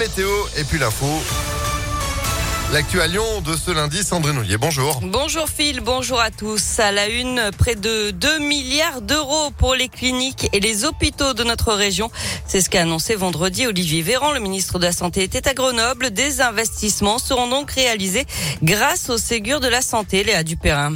météo et puis l'info. L'actu Lyon de ce lundi, Sandrine Ollier, bonjour. Bonjour Phil, bonjour à tous. À la une, près de 2 milliards d'euros pour les cliniques et les hôpitaux de notre région. C'est ce qu'a annoncé vendredi Olivier Véran, le ministre de la Santé était à Grenoble. Des investissements seront donc réalisés grâce au Ségur de la Santé, Léa Dupérin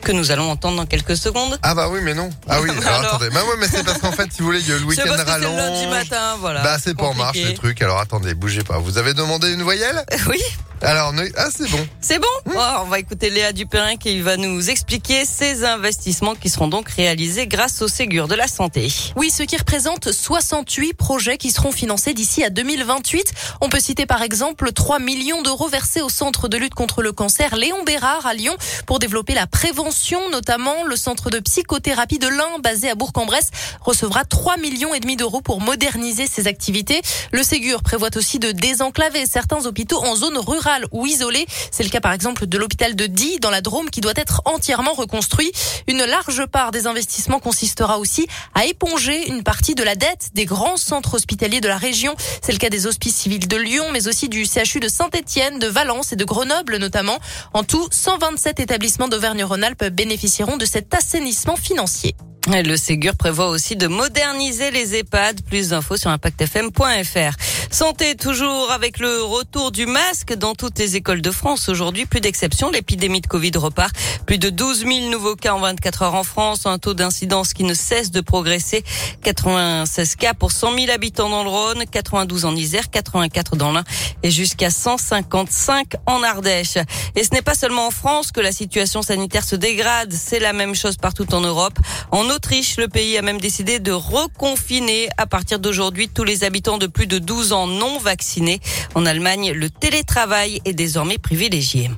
que nous allons entendre dans quelques secondes. Ah bah oui mais non. Ah oui, alors, attendez. Bah ouais mais c'est parce qu'en fait si vous voulez le week-end rallonge. C'est lundi matin, voilà. Bah c'est pas en marche les trucs. Alors attendez, bougez pas. Vous avez demandé une voyelle? Oui. Alors, ah, c'est bon. C'est bon oh, On va écouter Léa Dupérin qui va nous expliquer ces investissements qui seront donc réalisés grâce au Ségur de la Santé. Oui, ce qui représente 68 projets qui seront financés d'ici à 2028. On peut citer par exemple 3 millions d'euros versés au Centre de lutte contre le cancer Léon Bérard à Lyon pour développer la prévention, notamment le Centre de psychothérapie de l'Ain basé à Bourg-en-Bresse recevra 3 millions et demi d'euros pour moderniser ses activités. Le Ségur prévoit aussi de désenclaver certains hôpitaux en zone rurale ou isolé. C'est le cas par exemple de l'hôpital de Die dans la Drôme qui doit être entièrement reconstruit. Une large part des investissements consistera aussi à éponger une partie de la dette des grands centres hospitaliers de la région. C'est le cas des hospices civils de Lyon, mais aussi du CHU de Saint-Etienne, de Valence et de Grenoble notamment. En tout, 127 établissements d'Auvergne-Rhône-Alpes bénéficieront de cet assainissement financier. Le Ségur prévoit aussi de moderniser les EHPAD. Plus d'infos sur impactfm.fr. Santé toujours avec le retour du masque dans toutes les écoles de France. Aujourd'hui, plus d'exception, l'épidémie de Covid repart. Plus de 12 000 nouveaux cas en 24 heures en France, un taux d'incidence qui ne cesse de progresser. 96 cas pour 100 000 habitants dans le Rhône, 92 en Isère, 84 dans l'Ain et jusqu'à 155 en Ardèche. Et ce n'est pas seulement en France que la situation sanitaire se dégrade, c'est la même chose partout en Europe. En Autriche, le pays a même décidé de reconfiner à partir d'aujourd'hui tous les habitants de plus de 12 ans non vaccinés. En Allemagne, le télétravail est désormais privilégié.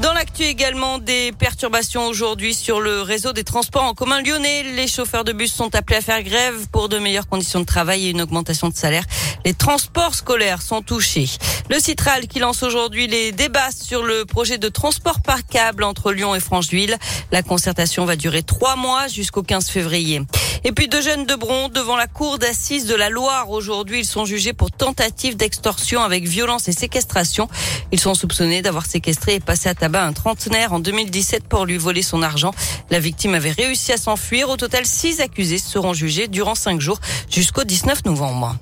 Dans l'actu également, des perturbations aujourd'hui sur le réseau des transports en commun lyonnais. Les chauffeurs de bus sont appelés à faire grève pour de meilleures conditions de travail et une augmentation de salaire. Les transports scolaires sont touchés. Le Citral qui lance aujourd'hui les débats sur le projet de transport par câble entre Lyon et Francheville. La concertation va durer trois mois jusqu'au 15 février. Et puis deux jeunes de Bron devant la cour d'assises de la Loire. Aujourd'hui, ils sont jugés pour tentative d'extorsion avec violence et séquestration. Ils sont soupçonnés d'avoir séquestré et passé à tabac un trentenaire en 2017 pour lui voler son argent. La victime avait réussi à s'enfuir. Au total, six accusés seront jugés durant cinq jours jusqu'au 19 novembre.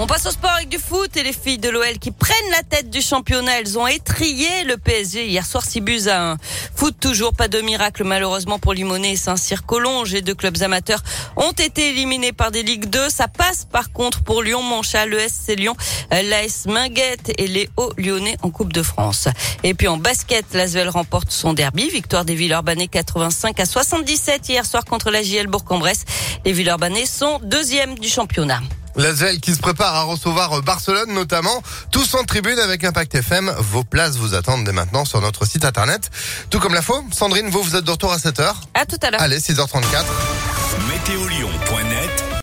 On passe au sport avec du foot et les filles de l'OL qui prennent la tête du championnat. Elles ont étrié le PSG hier soir 6 buts à 1. Foot toujours, pas de miracle malheureusement pour Limonet et Saint-Cyr Collonges. Les deux clubs amateurs ont été éliminés par des Ligues 2. Ça passe par contre pour Lyon, Monchat, le SC Lyon, l'AS Minguette et les Hauts-Lyonnais en Coupe de France. Et puis en basket, l'Asvel remporte son derby. Victoire des Villeurbanais 85 à 77 hier soir contre la JL Bourg-en-Bresse. Les Villeurbanais sont deuxième du championnat. L'Asvel qui se prépare à recevoir Barcelone notamment. Tous en tribune avec Impact FM. Vos places vous attendent dès maintenant sur notre site internet. Tout comme la faux. Sandrine, vous, vous êtes de retour à 7h. À tout à l'heure. Allez, 6h34. Météolion.net